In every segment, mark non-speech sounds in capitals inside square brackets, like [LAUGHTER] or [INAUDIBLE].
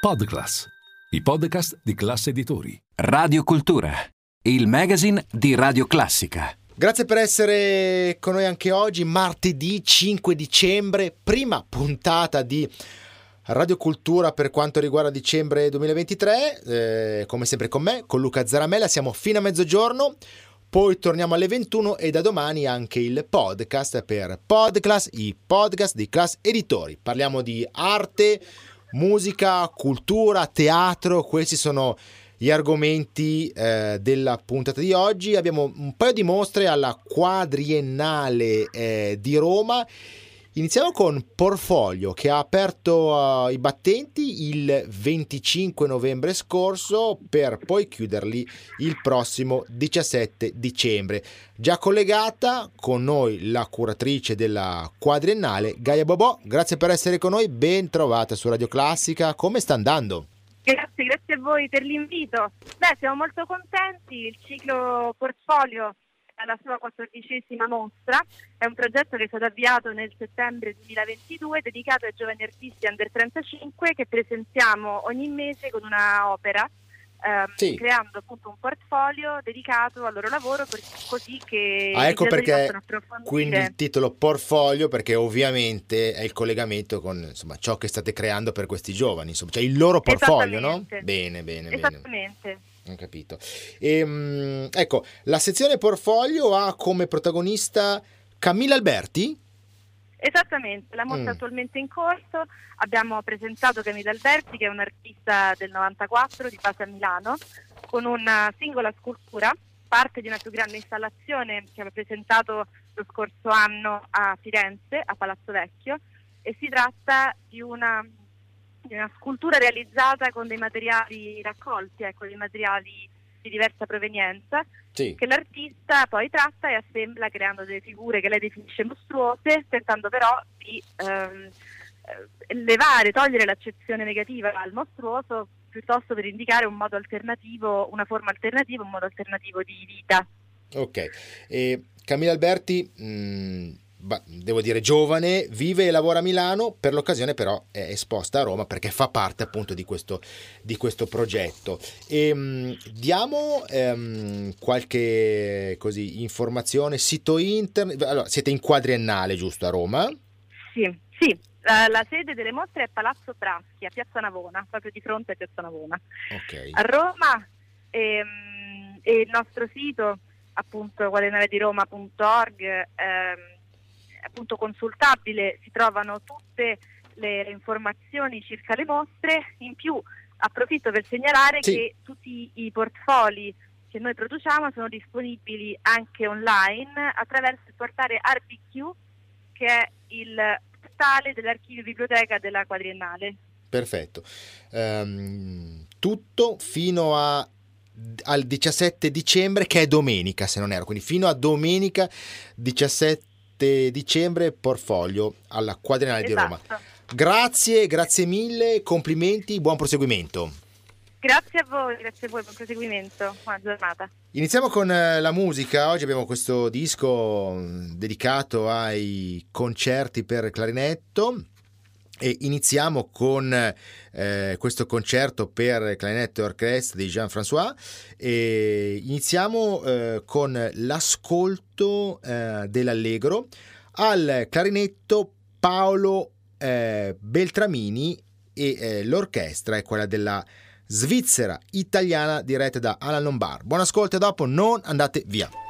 Podclass, i podcast di classe editori. Radio Cultura, il magazine di Radio Classica. Grazie per essere con noi anche oggi, martedì 5 dicembre, prima puntata di Radio Cultura per quanto riguarda dicembre 2023, eh, come sempre con me, con Luca Zaramella, siamo fino a mezzogiorno. Poi torniamo alle 21 e da domani anche il podcast per Podclass, i podcast di Class Editori. Parliamo di arte, musica, cultura, teatro, questi sono gli argomenti eh, della puntata di oggi. Abbiamo un paio di mostre alla quadriennale eh, di Roma Iniziamo con Portfolio che ha aperto uh, i battenti il 25 novembre scorso per poi chiuderli il prossimo 17 dicembre. Già collegata con noi la curatrice della quadriennale Gaia Bobò, grazie per essere con noi, ben trovata su Radio Classica, come sta andando? Grazie, grazie a voi per l'invito. Beh, siamo molto contenti, il ciclo Portfolio alla sua quattordicesima mostra. È un progetto che è stato avviato nel settembre 2022 dedicato ai giovani artisti under 35 che presentiamo ogni mese con una opera. Ehm, sì. creando appunto un portfolio dedicato al loro lavoro per, così che ah, ecco perché quindi il titolo portfolio perché ovviamente è il collegamento con insomma, ciò che state creando per questi giovani insomma, cioè il loro portfolio no? bene bene esattamente bene. Ho capito. E, ehm, ecco, la sezione portfolio ha come protagonista Camilla Alberti? Esattamente, la mostra mm. attualmente in corso, abbiamo presentato Camilla Alberti che è un artista del 94 di base a Milano con una singola scultura, parte di una più grande installazione che aveva presentato lo scorso anno a Firenze, a Palazzo Vecchio e si tratta di una una scultura realizzata con dei materiali raccolti, ecco, dei materiali di diversa provenienza, sì. che l'artista poi tratta e assembla creando delle figure che lei definisce mostruose, tentando però di ehm, eh, levare, togliere l'accezione negativa al mostruoso piuttosto per indicare un modo alternativo, una forma alternativa, un modo alternativo di vita. Ok, e Camilla Alberti mh mm, devo dire giovane, vive e lavora a Milano, per l'occasione però è esposta a Roma perché fa parte appunto di questo, di questo progetto. E, um, diamo um, qualche così, informazione, sito internet, allora siete in quadriennale giusto a Roma? Sì, sì. La, la sede delle mostre è Palazzo Braschi a Piazza Navona, proprio di fronte a Piazza Navona. Okay. A Roma ehm, e il nostro sito appunto quadriennalediroma.org ehm, appunto consultabile, si trovano tutte le, le informazioni circa le mostre, in più approfitto per segnalare sì. che tutti i portfoli che noi produciamo sono disponibili anche online attraverso il portale RBQ che è il portale dell'archivio biblioteca della quadriennale. Perfetto. Um, tutto fino a al 17 dicembre che è domenica se non ero quindi fino a domenica 17 7 dicembre, Portfolio alla Quadriennale esatto. di Roma. Esatto. Grazie, grazie mille, complimenti, buon proseguimento. Grazie a voi, grazie a voi, buon proseguimento, buona giornata. Iniziamo con eh, la musica, oggi abbiamo questo disco mm, dedicato ai concerti per clarinetto e iniziamo con eh, questo concerto per clarinetto e orchestra di Jean-François e iniziamo eh, con l'ascolto eh, dell'Allegro al clarinetto Paolo eh, Beltramini e eh, l'orchestra è quella della Svizzera italiana diretta da Alan Lombard. Buon ascolto e dopo non andate via.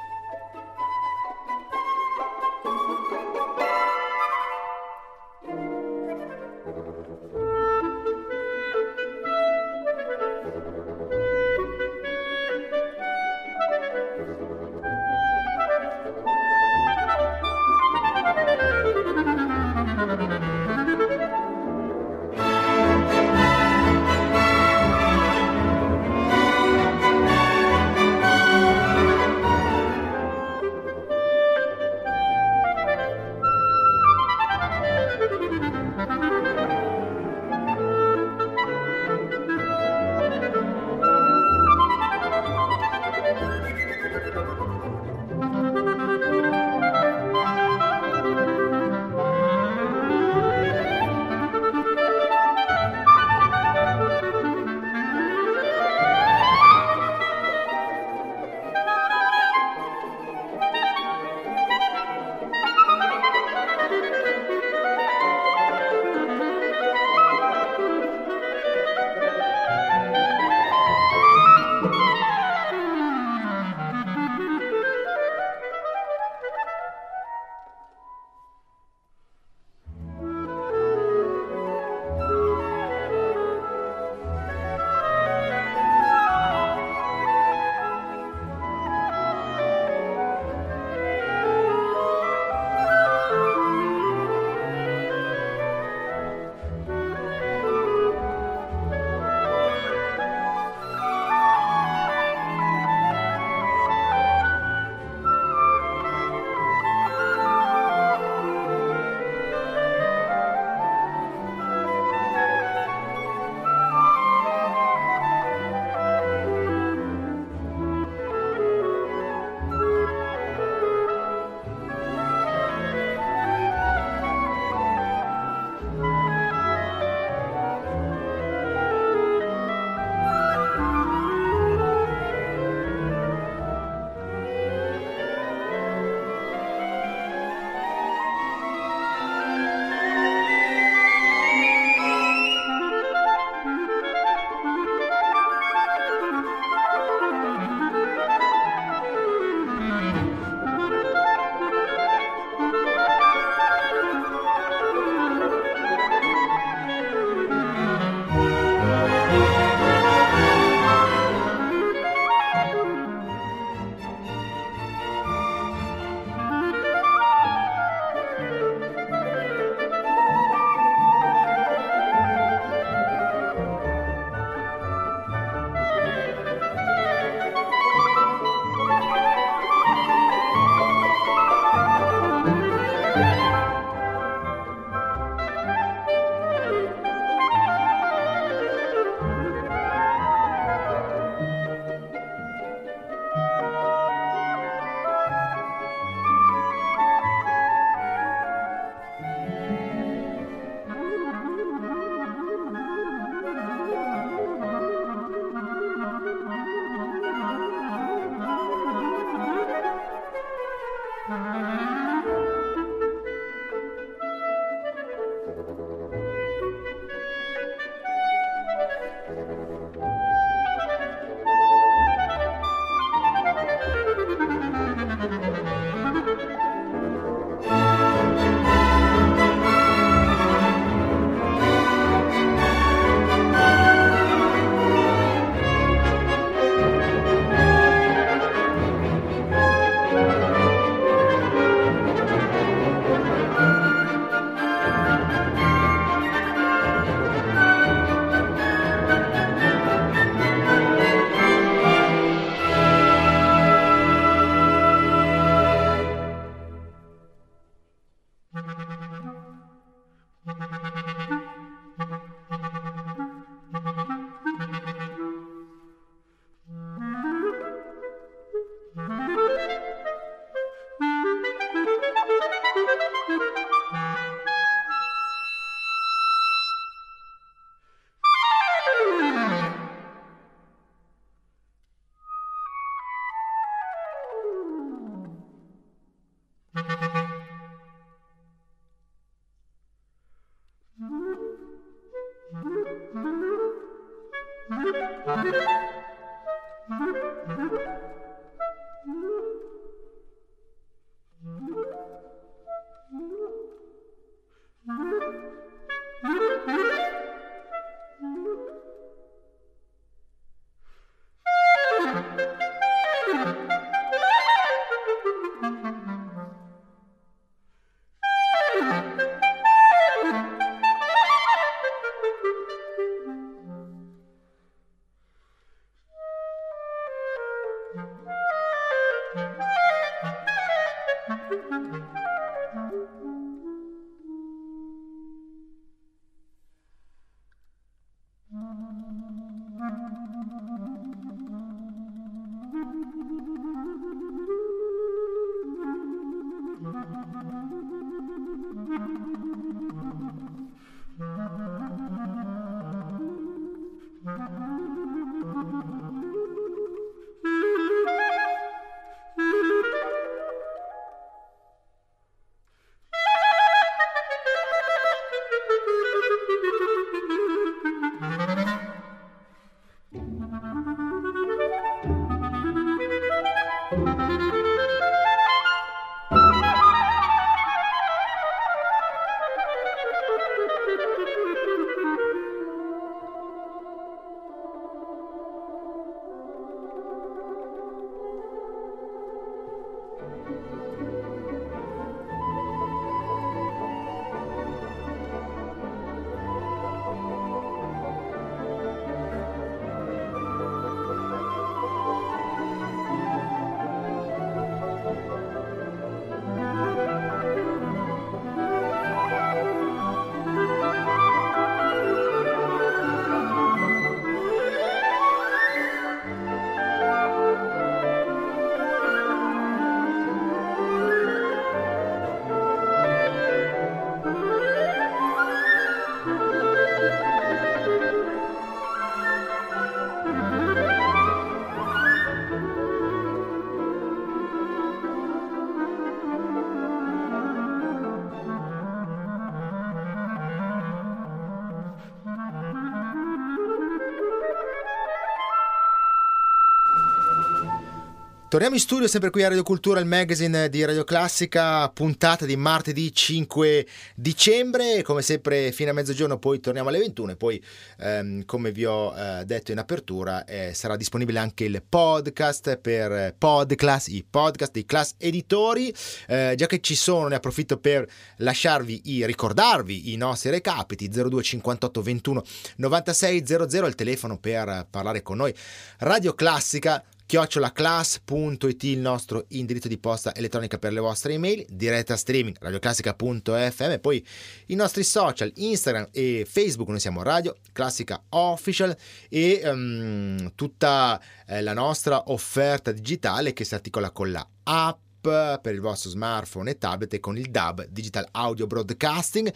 Torniamo in studio sempre qui a Radio Cultura, il magazine di Radio Classica, puntata di martedì 5 dicembre, come sempre fino a mezzogiorno, poi torniamo alle 21 e poi ehm, come vi ho eh, detto in apertura eh, sarà disponibile anche il podcast per Podclass, i podcast dei class editori, eh, già che ci sono ne approfitto per lasciarvi, i, ricordarvi i nostri recapiti. 02 58 21 96 00 il telefono per parlare con noi, Radio Classica chiocciolaclass.it il nostro indirizzo di posta elettronica per le vostre email, diretta streaming radioclassica.fm, poi i nostri social Instagram e Facebook, noi siamo Radio Classica Official e um, tutta eh, la nostra offerta digitale che si articola con la app per il vostro smartphone e tablet e con il DAB Digital Audio Broadcasting.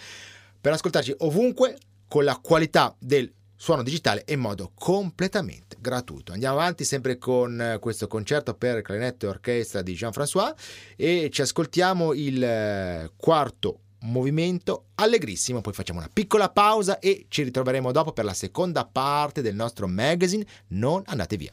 Per ascoltarci ovunque con la qualità del suono digitale in modo completamente gratuito. Andiamo avanti sempre con eh, questo concerto per clarinetto e orchestra di Jean-François e ci ascoltiamo il eh, quarto movimento allegrissimo, poi facciamo una piccola pausa e ci ritroveremo dopo per la seconda parte del nostro magazine. Non andate via.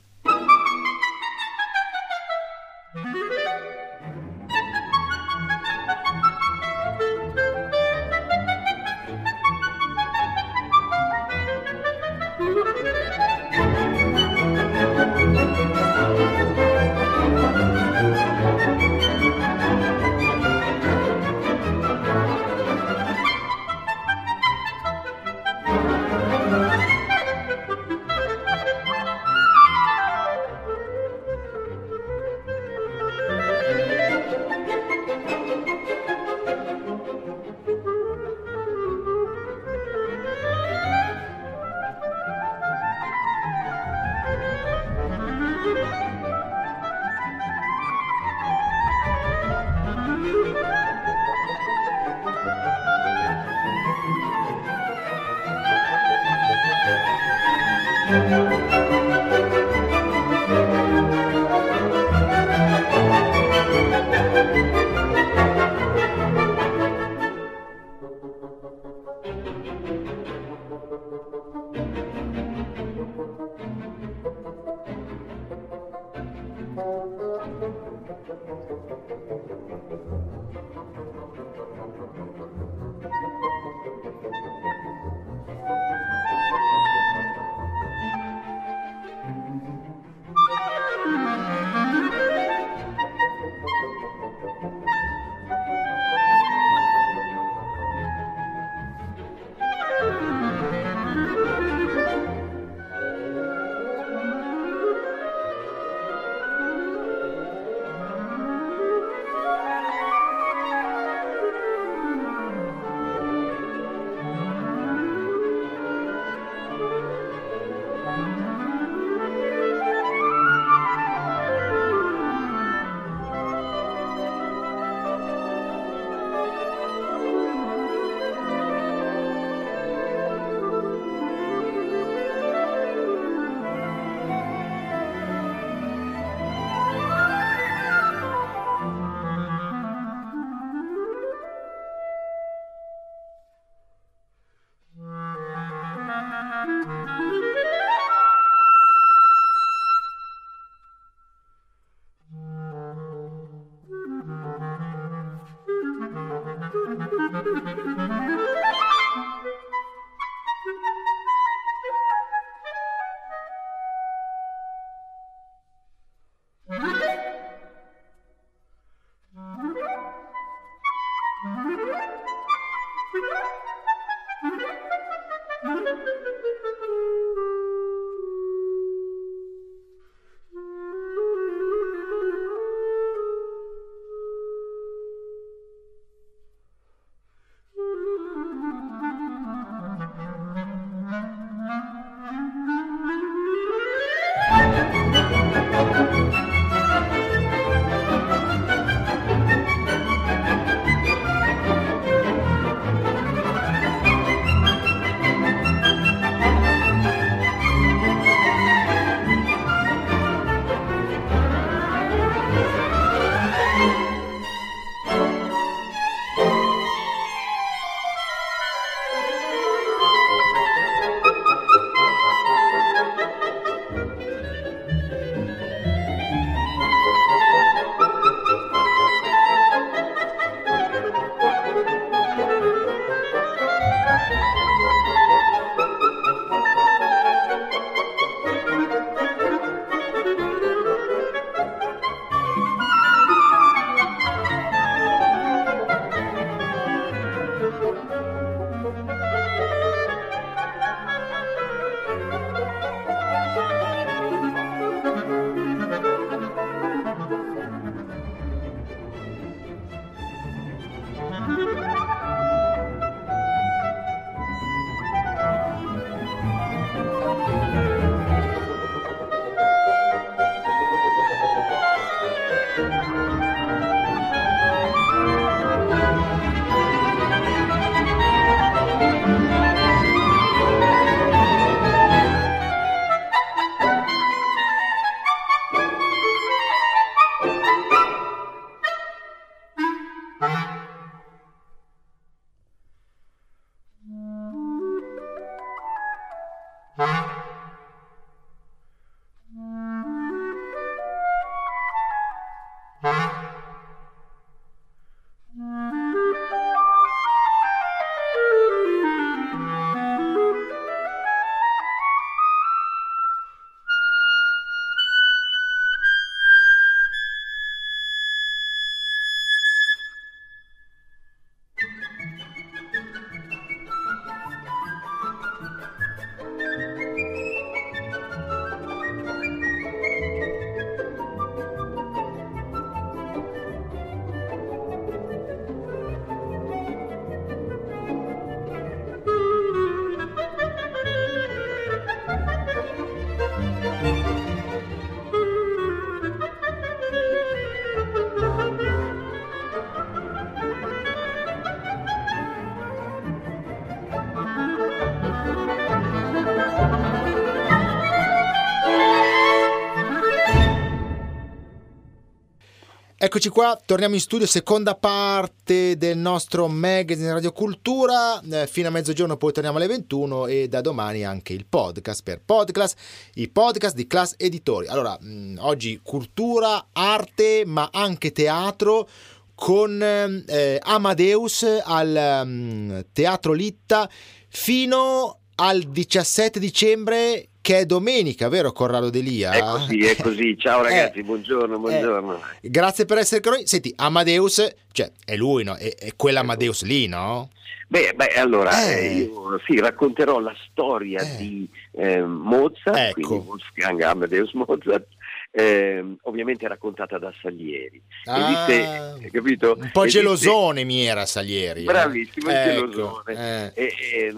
Eccoci qua, torniamo in studio, seconda parte del nostro magazine Radio Cultura, eh, fino a mezzogiorno poi torniamo alle 21 e da domani anche il podcast per Podclass, i podcast di Class Editori. Allora, mh, mm, oggi cultura, arte, ma anche teatro con eh, Amadeus al um, Teatro Litta fino al 17 dicembre che è domenica, vero Corrado Delia? È così, è così. Ciao [LAUGHS] eh, ragazzi, eh, buongiorno, buongiorno. Eh, grazie per essere con noi. Senti, Amadeus, cioè è lui, no? È, è quell'Amadeus lì, no? Beh, beh allora eh. io sì, racconterò la storia eh. di eh, Mozart, ecco. quindi Wolfgang Amadeus Mozart, eh, ovviamente raccontata da Salieri. Ah, Esiste, capito? Un po' Esiste... gelosone mi era Salieri. Eh. Bravissimo, eh. gelosone. E, e,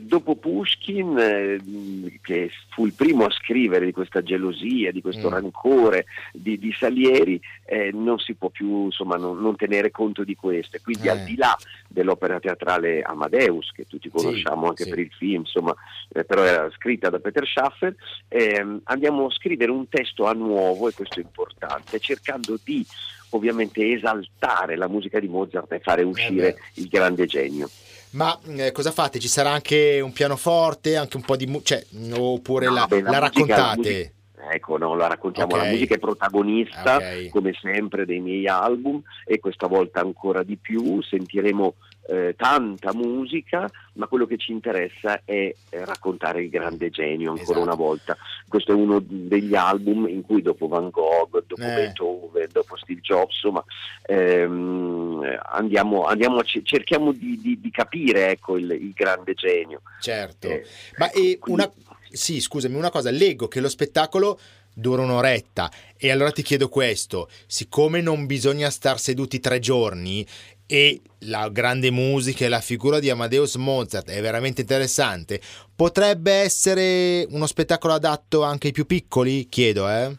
dopo Pushkin, eh, che fu il primo a scrivere di questa gelosia, di questo mm. rancore di, di Salieri, eh, non si può più insomma, non, non, tenere conto di questo. Quindi al di là dell'opera teatrale Amadeus, che tutti conosciamo sì, anche sì. per il film, insomma, eh, però era scritta da Peter Schaffer, ehm, andiamo a scrivere un testo a nuovo, e questo è importante, cercando di ovviamente esaltare la musica di Mozart e fare uscire eh il grande genio. Ma eh, cosa fate? Ci sarà anche un pianoforte, anche un po' di... Mu- cioè, oppure no, la, beh, la, la musica, raccontate? La ecco, no, la raccontiamo, okay. la musica è protagonista okay. come sempre dei miei album e questa volta ancora di più, sentiremo eh, tanta musica, ma quello che ci interessa è eh, raccontare il grande genio ancora esatto. una volta. Questo è uno degli album in cui dopo Van Gogh, dopo eh. Beethoven, dopo Steve Jobs, insomma, ehm, andiamo, andiamo a, cerchiamo di, di, di capire ecco, il, il, grande genio. Certo, eh, ma ecco, quindi... una... Sì, scusami, una cosa, leggo che lo spettacolo dura un'oretta e allora ti chiedo questo, siccome non bisogna star seduti tre giorni e la grande musica e la figura di Amadeus Mozart è veramente interessante. Potrebbe essere uno spettacolo adatto anche ai più piccoli? Chiedo, eh?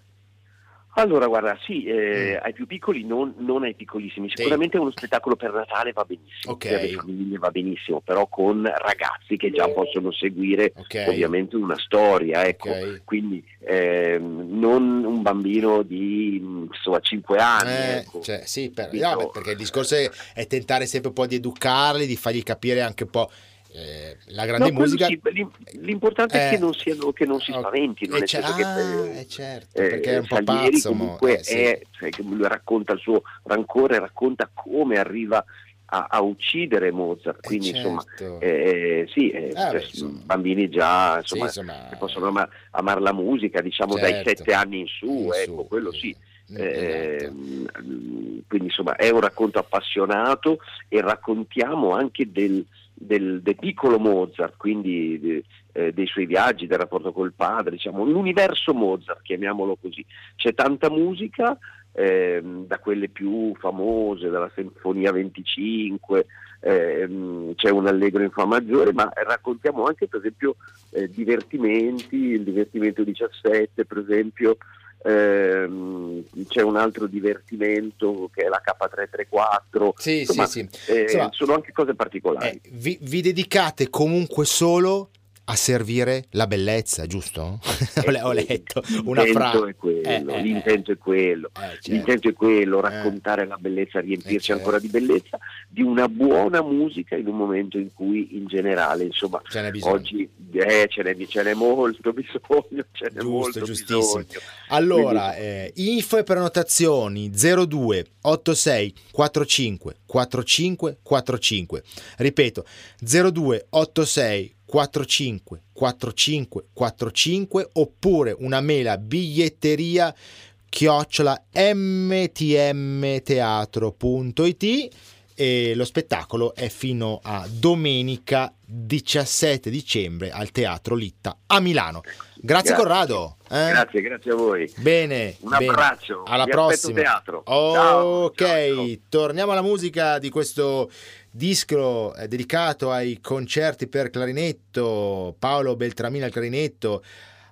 Allora, guarda, sì, eh, mm. ai più piccoli, non, non, ai piccolissimi. Sicuramente sì. uno spettacolo per Natale va benissimo, okay. per le famiglie va benissimo, però con ragazzi che già possono seguire okay. ovviamente una storia, ecco. Okay. Quindi eh, non un bambino di insomma, 5 anni. Eh, ecco. cioè, sì, per, no, perché il discorso è, è tentare sempre un po' di educarli, di fargli capire anche un po' Eh, la grande no, musica sì, l'importante eh, è che non, siano, che non si spaventino nel senso ah, che eh, certo, perché è un po' pazzo comunque eh, sì. è, cioè, racconta il suo rancore racconta come arriva a, a uccidere Mozart eh, quindi certo. insomma eh, sì ah, beh, insomma. bambini già insomma, sì, insomma, possono amare amar la musica diciamo certo. dai sette anni in su in ecco su, quello sì eh, quindi insomma è un racconto appassionato e raccontiamo anche del, del, del piccolo Mozart, quindi de, eh, dei suoi viaggi, del rapporto col padre, diciamo, l'universo Mozart, chiamiamolo così. C'è tanta musica, eh, da quelle più famose, dalla Sinfonia 25, eh, c'è un allegro in fa maggiore, ma raccontiamo anche per esempio eh, divertimenti, il divertimento 17 per esempio, ehm, c'è un altro divertimento che è la K334, sì, insomma, sì, sì. Eh, insomma, sono anche cose particolari. Eh, vi, vi dedicate comunque solo a servire la bellezza, giusto? [LAUGHS] Ho letto una frase. È quello, eh, eh, l'intento è quello, eh, certo. l'intento è quello, eh. raccontare la bellezza, riempirci certo. ancora di bellezza, di una buona musica in un momento in cui in generale, insomma, oggi eh, ce, n'è, ce, n'è, molto [LAUGHS] bisogno, ce n'è Giusto, molto giustissimo. Bisogno. Allora, Quindi... info e prenotazioni 02 86 45 45 45. Ripeto, 02 86 45 45 45 oppure una mela biglietteria chiocciola mtmteatro.it e lo spettacolo è fino a domenica 17 dicembre al Teatro Litta a Milano. Grazie, grazie. Corrado. Eh? Grazie, grazie a voi. Bene. Un bene. abbraccio. Alla Vi prossima. Teatro. Ok, ciao, ciao. torniamo alla musica di questo disco eh, dedicato ai concerti per clarinetto, Paolo Beltramini al clarinetto,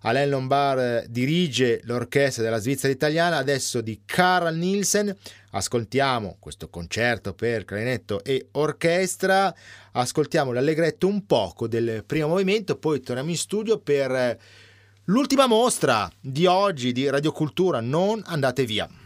Alain Lombard eh, dirige l'orchestra della Svizzera italiana, adesso di Carl Nielsen. Ascoltiamo questo concerto per clarinetto e orchestra, ascoltiamo l'allegretto un poco del primo movimento, poi torniamo in studio per eh, l'ultima mostra di oggi di Radiocultura. Non andate via.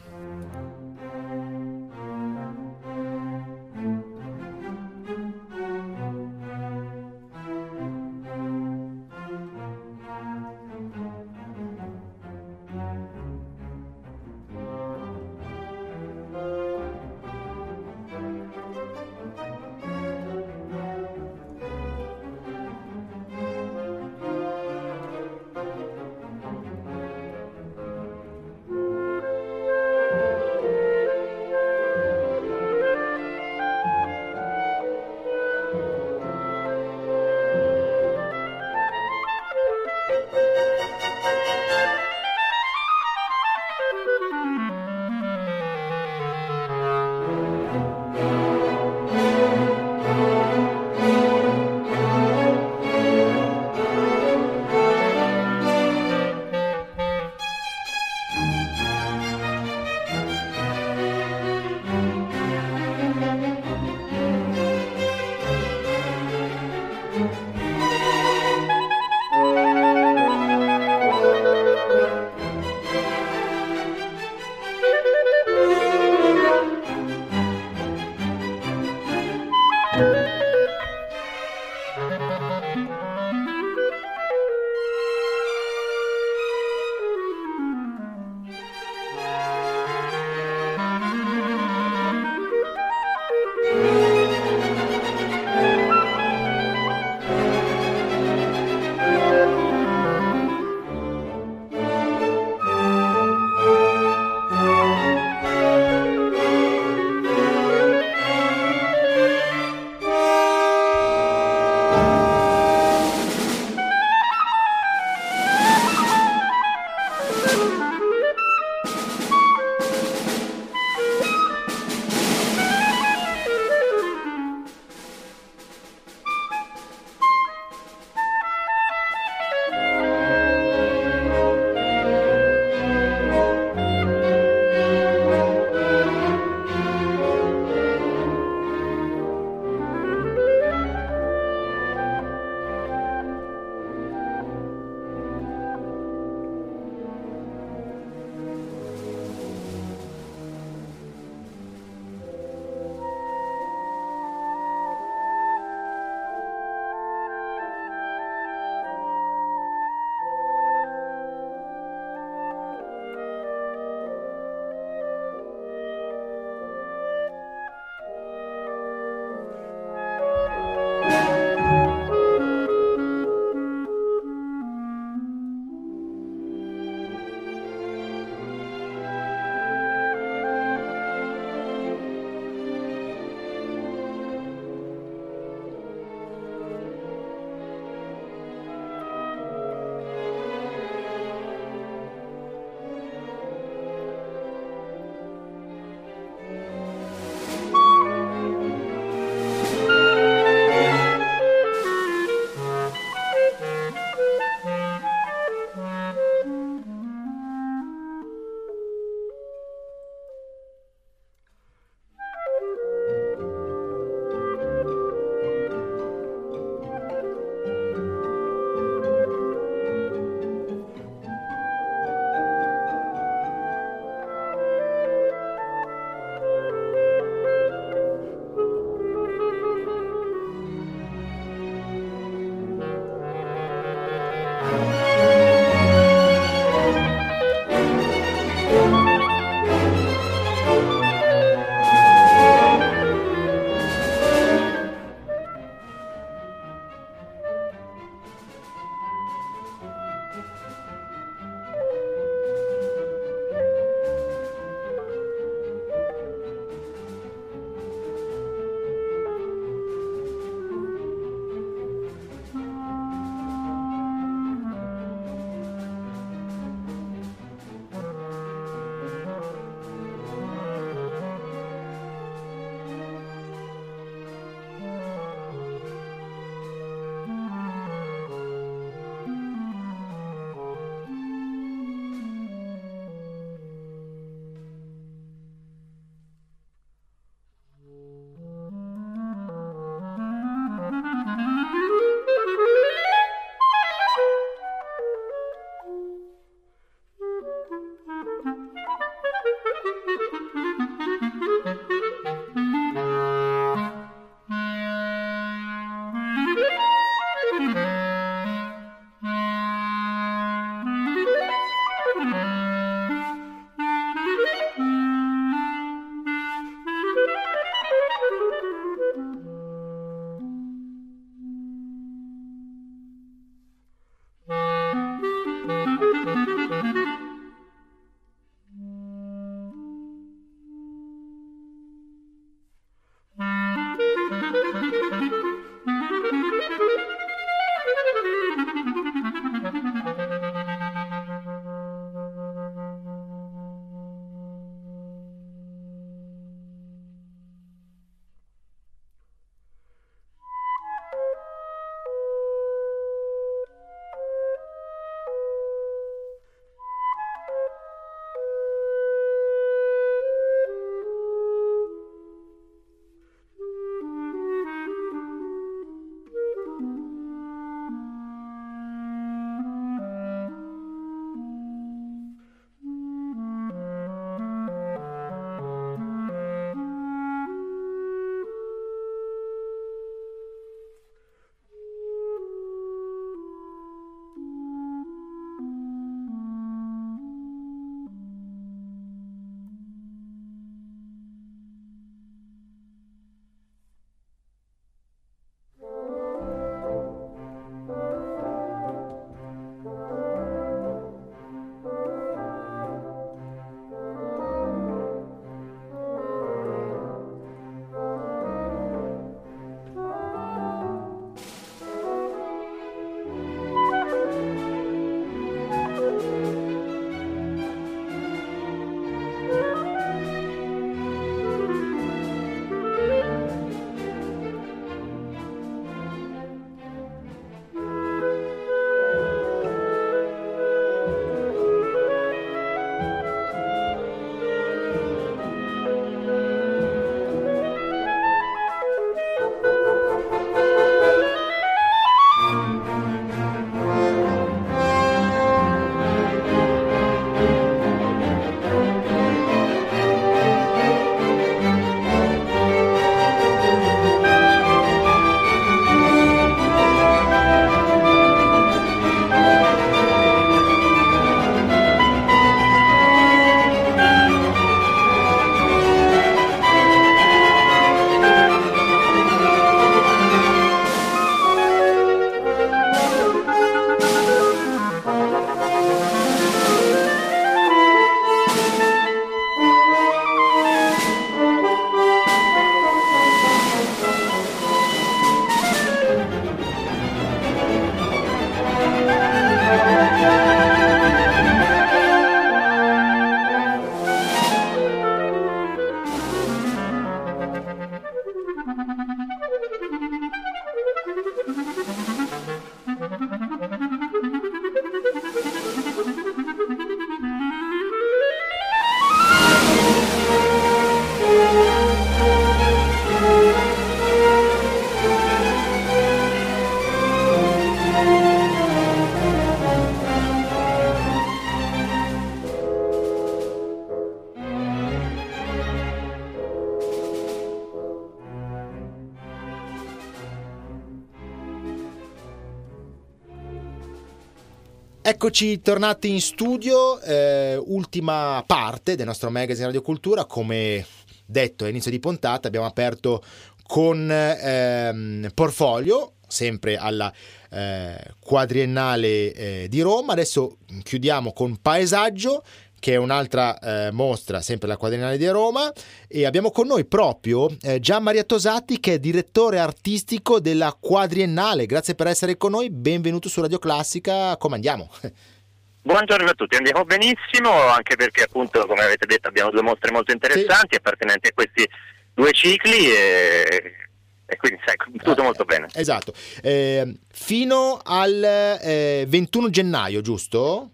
Eccoci tornati in studio, eh, ultima parte del nostro magazine Radio Cultura, come detto all'inizio di puntata abbiamo aperto con ehm, Portfolio, sempre alla eh, quadriennale eh, di Roma, adesso chiudiamo con Paesaggio che è un'altra eh, mostra, sempre la Quadriennale di Roma, e abbiamo con noi proprio eh, Gian Maria Tosatti, che è direttore artistico della Quadriennale. Grazie per essere con noi, benvenuto su Radio Classica, come andiamo? [LAUGHS] Buongiorno a tutti, andiamo benissimo, anche perché appunto, come avete detto, abbiamo due mostre molto interessanti, sì. appartenenti a questi due cicli e e quindi sai, tutto eh, molto bene. Esatto. Eh, fino al eh, 21 gennaio, giusto?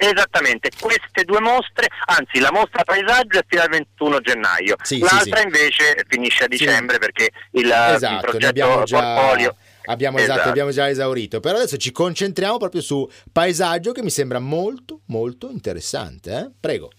Esattamente, queste due mostre, anzi la mostra paesaggio è fino al 21 gennaio, sì, l'altra sì, sì. invece finisce a dicembre perché il, esatto, il progetto già... portfolio Abbiamo, esatto. esatto. abbiamo già esaurito. Però adesso ci concentriamo proprio su paesaggio che mi sembra molto, molto interessante. Eh? Prego.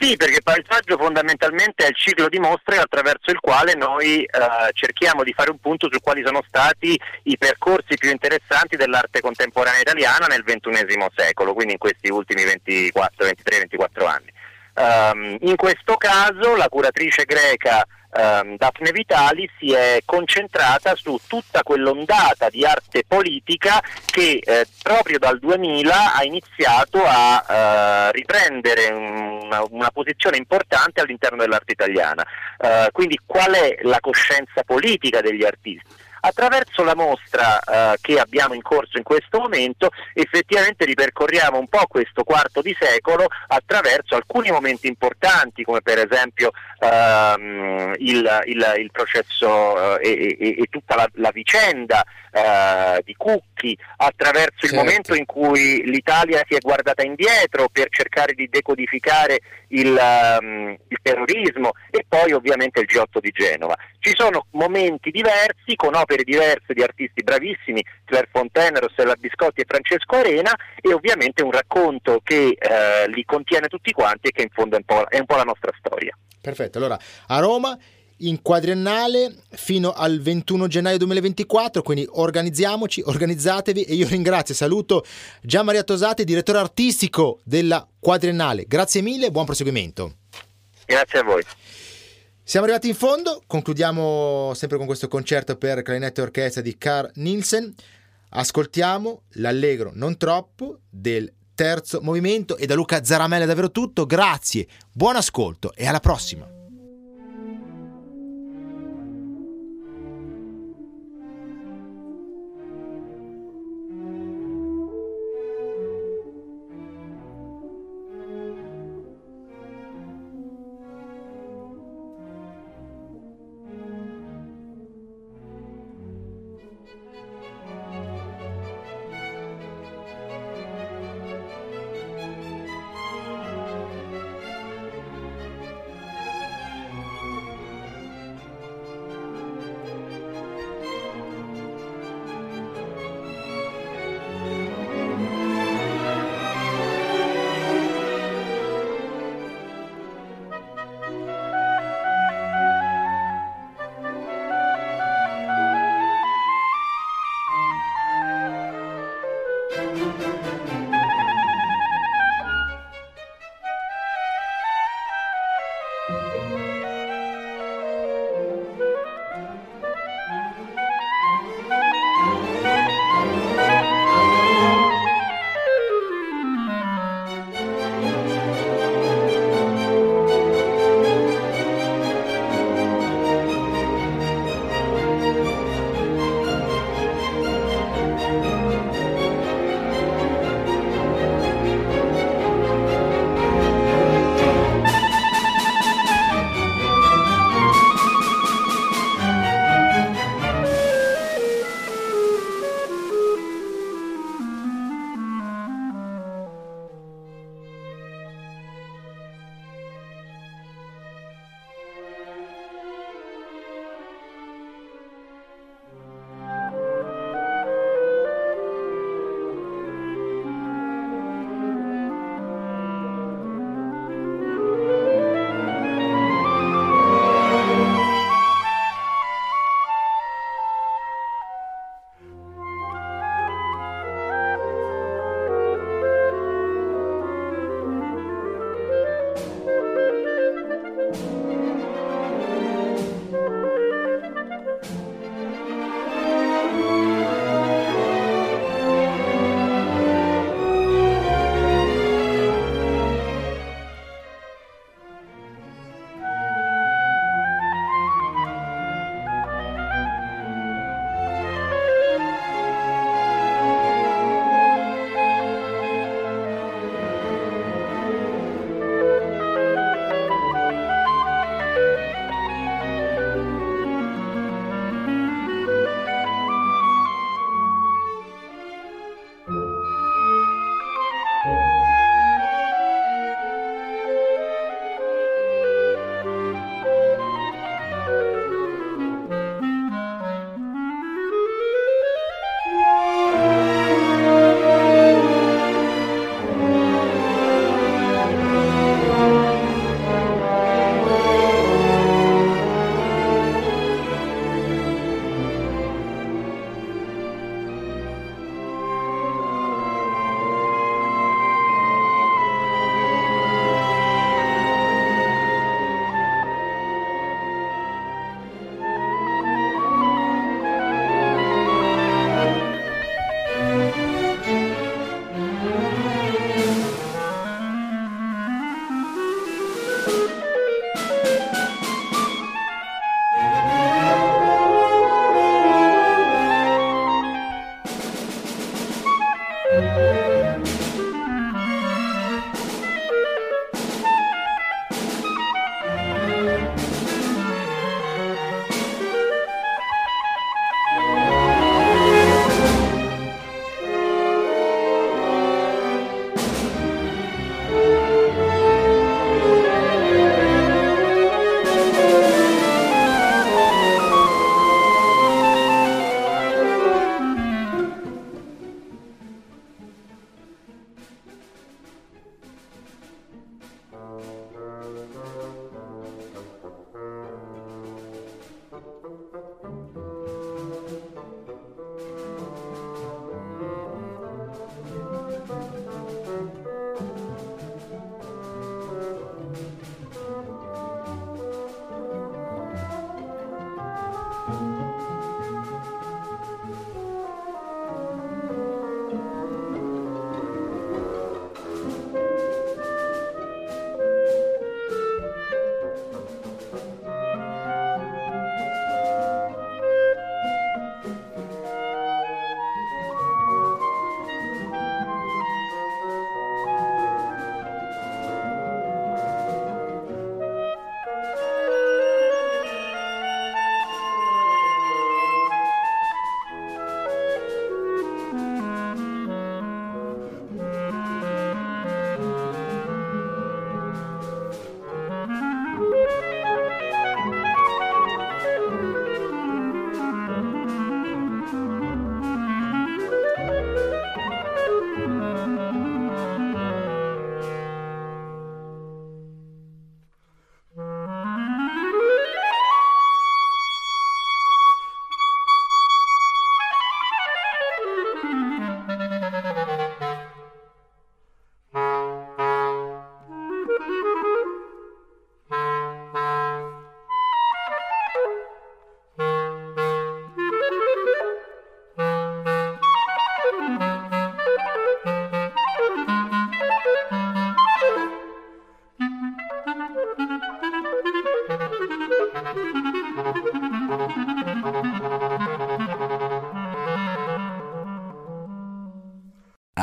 Sì, perché paesaggio fondamentalmente è il ciclo di mostre attraverso il quale noi eh, cerchiamo di fare un punto su quali sono stati i percorsi più interessanti dell'arte contemporanea italiana nel XXI secolo, quindi in questi ultimi 24, 23, 24 anni. Um, in questo caso la curatrice greca um, Daphne Vitali si è concentrata su tutta quell'ondata di arte politica che eh, proprio dal 2000 ha iniziato a uh, riprendere una, una, posizione importante all'interno dell'arte italiana. Uh, quindi qual è la coscienza politica degli artisti? Attraverso la mostra eh, che abbiamo in corso in questo momento effettivamente ripercorriamo un po' questo quarto di secolo attraverso alcuni momenti importanti come per esempio ehm, il, il, il, processo eh, e, e, e, tutta la, la vicenda eh, di Cucchi, attraverso certo. il momento in cui l'Italia si è guardata indietro per cercare di decodificare il, um, il terrorismo e poi ovviamente il G8 di Genova. Ci sono momenti diversi con opere diverse di artisti bravissimi, Claire Fontaine, Rossella Biscotti e Francesco Arena e ovviamente un racconto che eh, li contiene tutti quanti e che in fondo è un po', è un po la nostra storia. Perfetto, allora a Roma in quadriennale fino al 21 gennaio 2024, quindi organizziamoci, organizzatevi e io ringrazio e saluto Gian Maria Tosati, direttore artistico della quadriennale. Grazie mille, buon proseguimento. Grazie a voi. Siamo arrivati in fondo, concludiamo sempre con questo concerto per clarinetto e orchestra di Carl Nielsen. Ascoltiamo l'allegro non troppo del terzo movimento e da Luca Zaramella è davvero tutto. Grazie, buon ascolto e alla prossima.